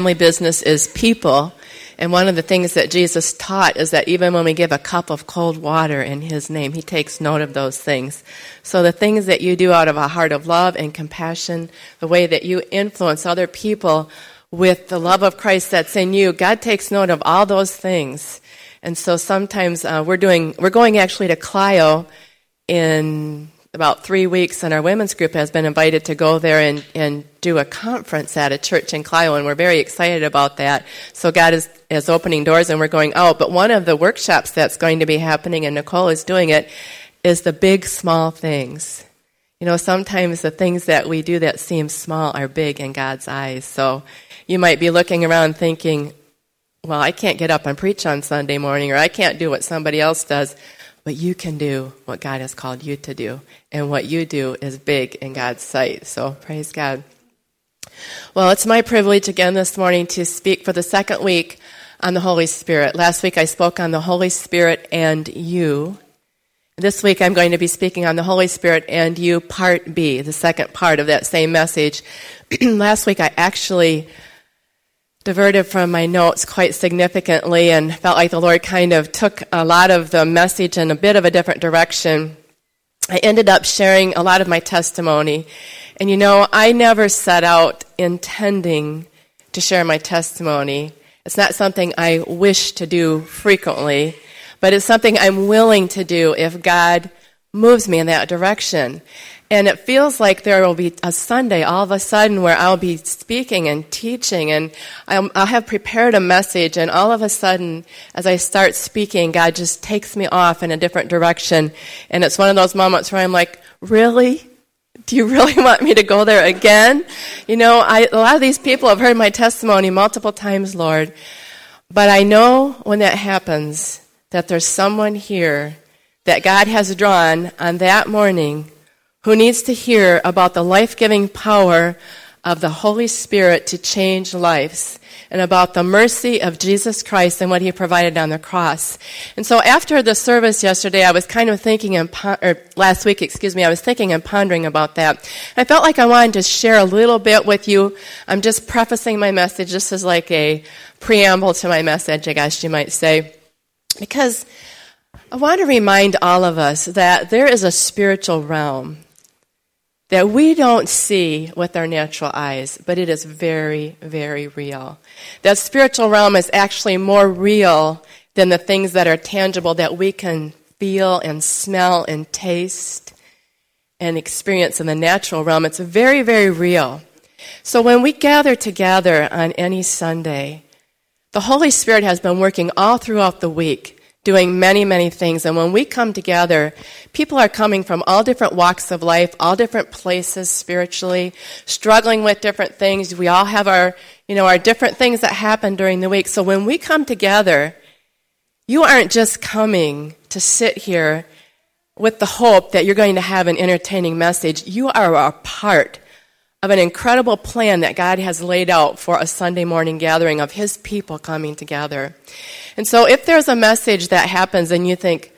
family business is people. And one of the things that Jesus taught is that even when we give a cup of cold water in His name, He takes note of those things. So the things that you do out of a heart of love and compassion, the way that you influence other people with the love of Christ that's in you, God takes note of all those things. And so sometimes uh, we're doing, we're going actually to Clio in about three weeks, and our women's group has been invited to go there and, and do a conference at a church in Clio, and we're very excited about that. So God is, is opening doors, and we're going out. But one of the workshops that's going to be happening, and Nicole is doing it, is the big, small things. You know, sometimes the things that we do that seem small are big in God's eyes. So you might be looking around thinking, well, I can't get up and preach on Sunday morning, or I can't do what somebody else does. But you can do what God has called you to do. And what you do is big in God's sight. So praise God. Well, it's my privilege again this morning to speak for the second week on the Holy Spirit. Last week I spoke on the Holy Spirit and you. This week I'm going to be speaking on the Holy Spirit and you, part B, the second part of that same message. Last week I actually diverted from my notes quite significantly and felt like the Lord kind of took a lot of the message in a bit of a different direction. I ended up sharing a lot of my testimony. And you know, I never set out intending to share my testimony. It's not something I wish to do frequently, but it's something I'm willing to do if God moves me in that direction. And it feels like there will be a Sunday all of a sudden where I'll be speaking and teaching and I'll, I'll, have prepared a message and all of a sudden as I start speaking, God just takes me off in a different direction. And it's one of those moments where I'm like, really? Do you really want me to go there again? You know, I, a lot of these people have heard my testimony multiple times, Lord. But I know when that happens that there's someone here that God has drawn on that morning who needs to hear about the life giving power of the Holy Spirit to change lives and about the mercy of Jesus Christ and what he provided on the cross. And so after the service yesterday, I was kind of thinking and, or last week, excuse me, I was thinking and pondering about that. I felt like I wanted to share a little bit with you. I'm just prefacing my message. This is like a preamble to my message, I guess you might say. Because I want to remind all of us that there is a spiritual realm that we don't see with our natural eyes, but it is very, very real. That spiritual realm is actually more real than the things that are tangible that we can feel and smell and taste and experience in the natural realm. It's very, very real. So when we gather together on any Sunday, the Holy Spirit has been working all throughout the week doing many, many things. And when we come together, people are coming from all different walks of life, all different places spiritually, struggling with different things. We all have our, you know, our different things that happen during the week. So when we come together, you aren't just coming to sit here with the hope that you're going to have an entertaining message. You are a part of an incredible plan that God has laid out for a Sunday morning gathering of His people coming together. And so if there's a message that happens and you think,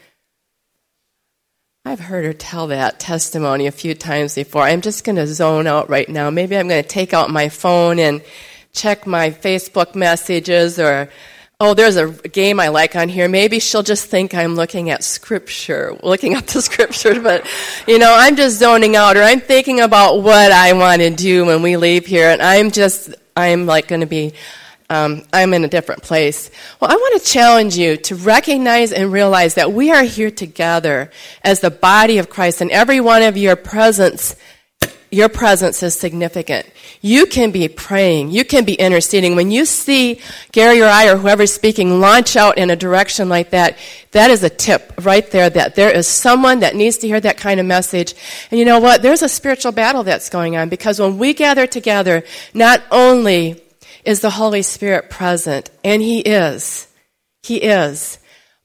I've heard her tell that testimony a few times before. I'm just going to zone out right now. Maybe I'm going to take out my phone and check my Facebook messages or oh, there's a game I like on here. Maybe she'll just think I'm looking at scripture, looking up the scripture, but, you know, I'm just zoning out or I'm thinking about what I want to do when we leave here and I'm just, I'm like going to be, um, I'm in a different place. Well, I want to challenge you to recognize and realize that we are here together as the body of Christ and every one of your presence your presence is significant. You can be praying. You can be interceding. When you see Gary or I or whoever's speaking launch out in a direction like that, that is a tip right there that there is someone that needs to hear that kind of message. And you know what? There's a spiritual battle that's going on because when we gather together, not only is the Holy Spirit present, and He is, He is,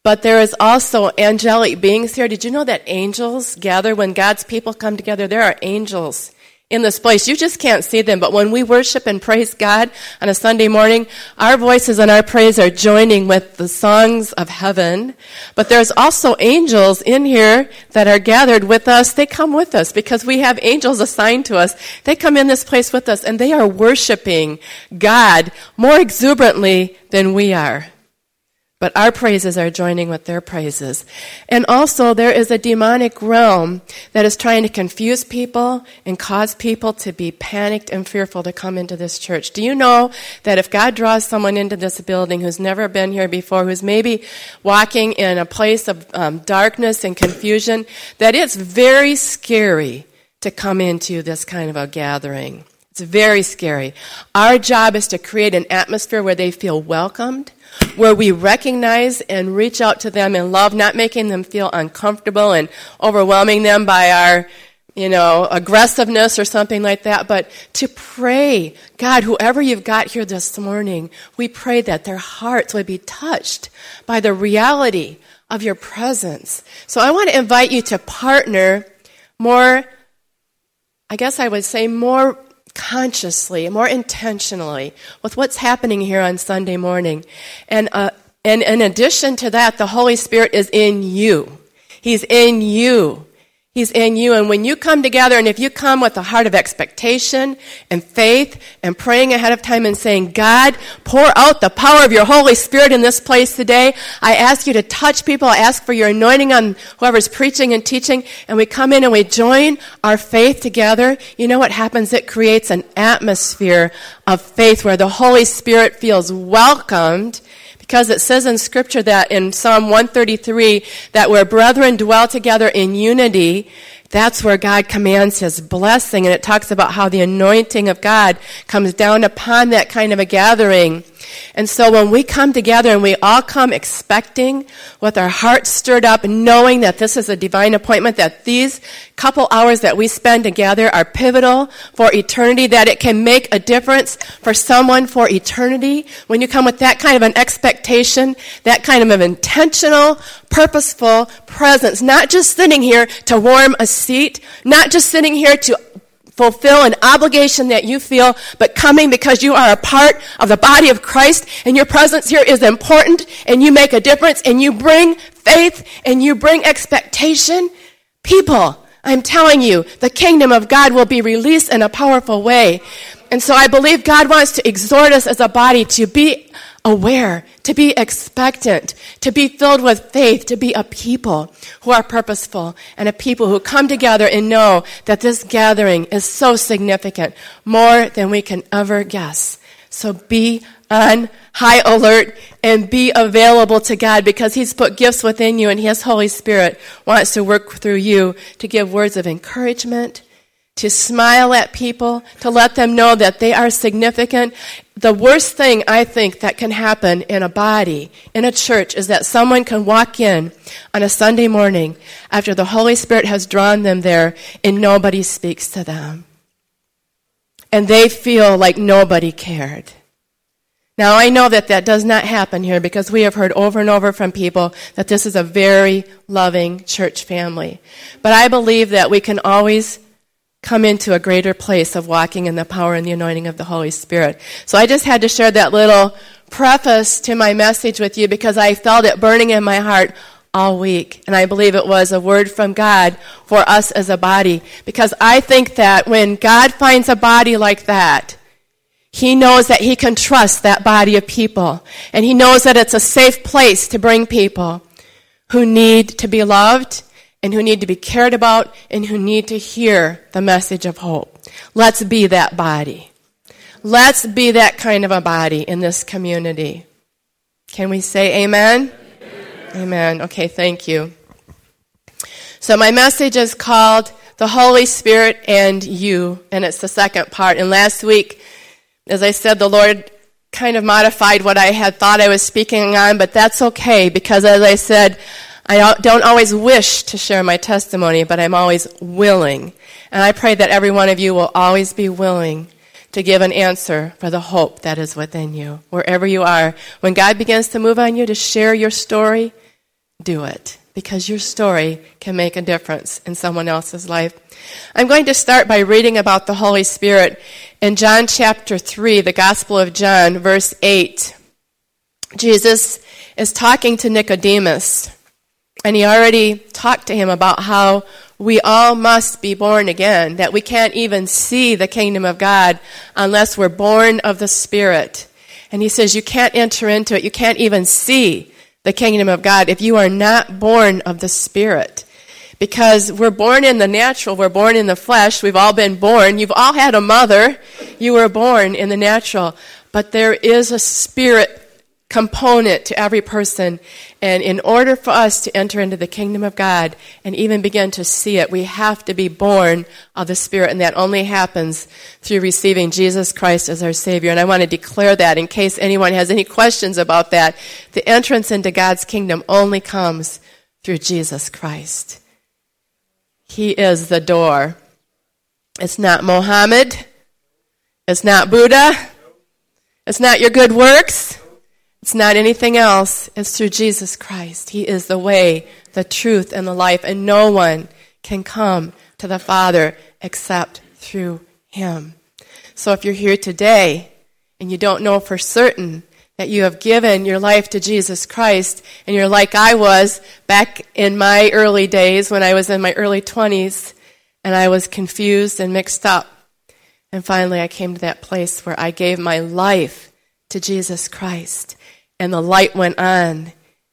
but there is also angelic beings here. Did you know that angels gather when God's people come together? There are angels in this place. You just can't see them, but when we worship and praise God on a Sunday morning, our voices and our praise are joining with the songs of heaven. But there's also angels in here that are gathered with us. They come with us because we have angels assigned to us. They come in this place with us and they are worshiping God more exuberantly than we are. But our praises are joining with their praises. And also, there is a demonic realm that is trying to confuse people and cause people to be panicked and fearful to come into this church. Do you know that if God draws someone into this building who's never been here before, who's maybe walking in a place of um, darkness and confusion, that it's very scary to come into this kind of a gathering? It's very scary. Our job is to create an atmosphere where they feel welcomed where we recognize and reach out to them in love, not making them feel uncomfortable and overwhelming them by our, you know, aggressiveness or something like that, but to pray, God, whoever you've got here this morning, we pray that their hearts would be touched by the reality of your presence. So I want to invite you to partner more, I guess I would say more consciously, more intentionally with what's happening here on Sunday morning. And, uh, and in addition to that, the Holy Spirit is in you. He's in you. He's in you. And when you come together, and if you come with a heart of expectation and faith and praying ahead of time and saying, God, pour out the power of your Holy Spirit in this place today. I ask you to touch people. I ask for your anointing on whoever's preaching and teaching. And we come in and we join our faith together. You know what happens? It creates an atmosphere of faith where the Holy Spirit feels welcomed because it says in scripture that in Psalm 133 that where brethren dwell together in unity, that's where God commands his blessing. And it talks about how the anointing of God comes down upon that kind of a gathering. And so when we come together and we all come expecting with our hearts stirred up, knowing that this is a divine appointment, that these couple hours that we spend together are pivotal for eternity, that it can make a difference for someone for eternity. When you come with that kind of an expectation, that kind of an intentional, purposeful presence, not just sitting here to warm a seat, not just sitting here to fulfill an obligation that you feel, but coming because you are a part of the body of Christ and your presence here is important and you make a difference and you bring faith and you bring expectation. People, I'm telling you, the kingdom of God will be released in a powerful way. And so I believe God wants to exhort us as a body to be aware, to be expectant, to be filled with faith, to be a people who are purposeful and a people who come together and know that this gathering is so significant, more than we can ever guess. So be on high alert and be available to God because He's put gifts within you and His Holy Spirit wants to work through you to give words of encouragement, to smile at people, to let them know that they are significant. The worst thing I think that can happen in a body, in a church, is that someone can walk in on a Sunday morning after the Holy Spirit has drawn them there and nobody speaks to them. And they feel like nobody cared. Now I know that that does not happen here because we have heard over and over from people that this is a very loving church family. But I believe that we can always come into a greater place of walking in the power and the anointing of the Holy Spirit. So I just had to share that little preface to my message with you because I felt it burning in my heart all week. And I believe it was a word from God for us as a body. Because I think that when God finds a body like that, he knows that he can trust that body of people. And he knows that it's a safe place to bring people who need to be loved and who need to be cared about and who need to hear the message of hope. Let's be that body. Let's be that kind of a body in this community. Can we say amen? Amen. amen. Okay, thank you. So my message is called The Holy Spirit and You, and it's the second part. And last week, as I said, the Lord kind of modified what I had thought I was speaking on, but that's okay because as I said, I don't always wish to share my testimony, but I'm always willing. And I pray that every one of you will always be willing to give an answer for the hope that is within you, wherever you are. When God begins to move on you to share your story, do it because your story can make a difference in someone else's life. I'm going to start by reading about the Holy Spirit in John chapter 3, the Gospel of John, verse 8. Jesus is talking to Nicodemus, and he already talked to him about how we all must be born again, that we can't even see the kingdom of God unless we're born of the Spirit. And he says you can't enter into it, you can't even see the kingdom of God if you are not born of the Spirit. Because we're born in the natural, we're born in the flesh, we've all been born. You've all had a mother, you were born in the natural. But there is a spirit component to every person. And in order for us to enter into the kingdom of God and even begin to see it, we have to be born of the Spirit. And that only happens through receiving Jesus Christ as our Savior. And I want to declare that in case anyone has any questions about that. The entrance into God's kingdom only comes through Jesus Christ. He is the door. It's not Mohammed. It's not Buddha. It's not your good works. It's not anything else. It's through Jesus Christ. He is the way, the truth, and the life, and no one can come to the Father except through Him. So if you're here today and you don't know for certain that you have given your life to Jesus Christ, and you're like I was back in my early days when I was in my early 20s, and I was confused and mixed up. And finally, I came to that place where I gave my life to Jesus Christ and the light went on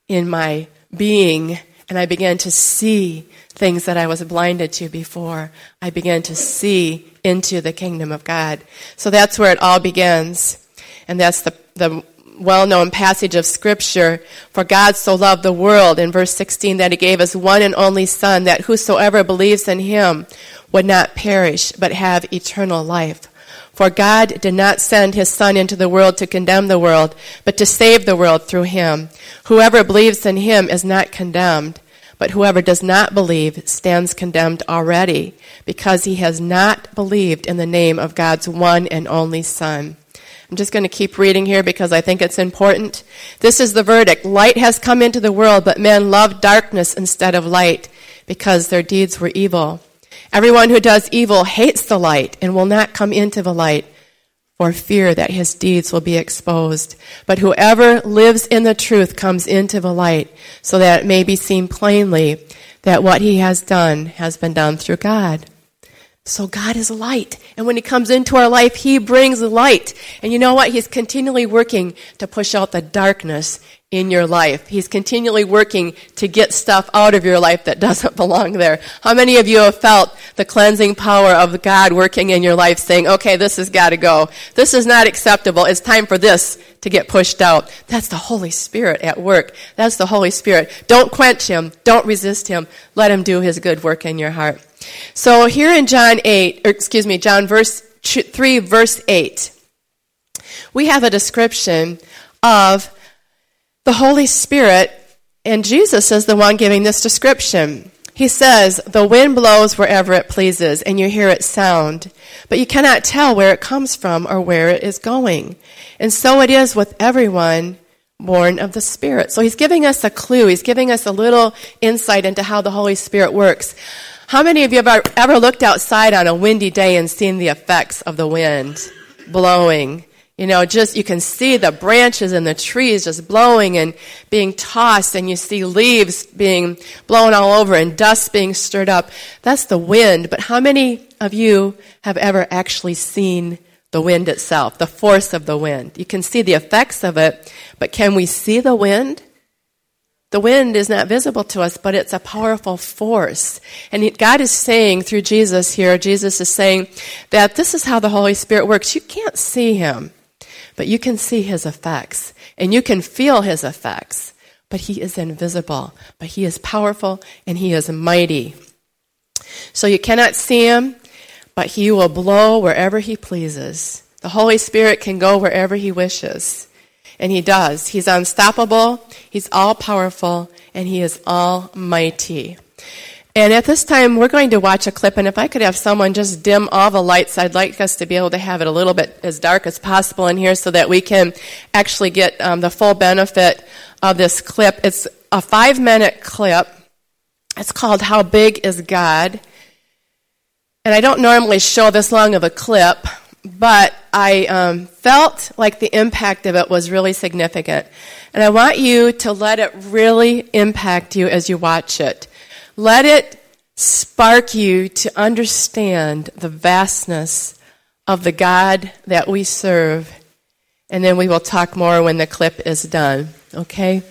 in my being, and I began to see things that I was blinded to before. I began to see into the kingdom of God. So that's where it all begins. And that's the, the well known passage of Scripture. For God so loved the world, in verse 16, that He gave us one and only Son, that whosoever believes in Him would not perish, but have eternal life. For God did not send his Son into the world to condemn the world, but to save the world through him. Whoever believes in him is not condemned, but whoever does not believe stands condemned already, because he has not believed in the name of God's one and only Son. I'm just going to keep reading here because I think it's important. This is the verdict. Light has come into the world, but men love darkness instead of light because their deeds were evil. Everyone who does evil hates the light and will not come into the light for fear that his deeds will be exposed. But whoever lives in the truth comes into the light so that it may be seen plainly that what he has done has been done through God. So God is light. And when He comes into our life, He brings light. And you know what? He's continually working to push out the darkness in your life. He's continually working to get stuff out of your life that doesn't belong there. How many of you have felt the cleansing power of God working in your life saying, okay, this has got to go. This is not acceptable. It's time for this to get pushed out. That's the Holy Spirit at work. That's the Holy Spirit. Don't quench Him. Don't resist Him. Let Him do His good work in your heart. So here in John 8, or excuse me, John verse 3 verse 8, we have a description of the Holy Spirit, and Jesus is the one giving this description. He says, The wind blows wherever it pleases, and you hear its sound, but you cannot tell where it comes from or where it is going. And so it is with everyone born of the Spirit. So he's giving us a clue. He's giving us a little insight into how the Holy Spirit works. How many of you have ever looked outside on a windy day and seen the effects of the wind blowing? You know, just you can see the branches and the trees just blowing and being tossed, and you see leaves being blown all over and dust being stirred up. That's the wind. But how many of you have ever actually seen the wind itself, the force of the wind? You can see the effects of it, but can we see the wind? The wind is not visible to us, but it's a powerful force. And God is saying through Jesus here, Jesus is saying that this is how the Holy Spirit works. You can't see Him but you can see his effects and you can feel his effects. But he is invisible, but he is powerful and he is mighty. So you cannot see him, but he will blow wherever he pleases. The Holy Spirit can go wherever he wishes. And he does. He's unstoppable, he's all powerful, and he is almighty. And at this time, we're going to watch a clip, and if I could have someone just dim all the lights, I'd like us to be able to have it a little bit as dark as possible in here so that we can actually get um, the full benefit of this clip. It's a five minute clip. It's called How Big is God? And I don't normally show this long of a clip, but I um, felt like the impact of it was really significant. And I want you to let it really impact you as you watch it. Let it spark you to understand the vastness of the God that we serve. And then we will talk more when the clip is done. Okay?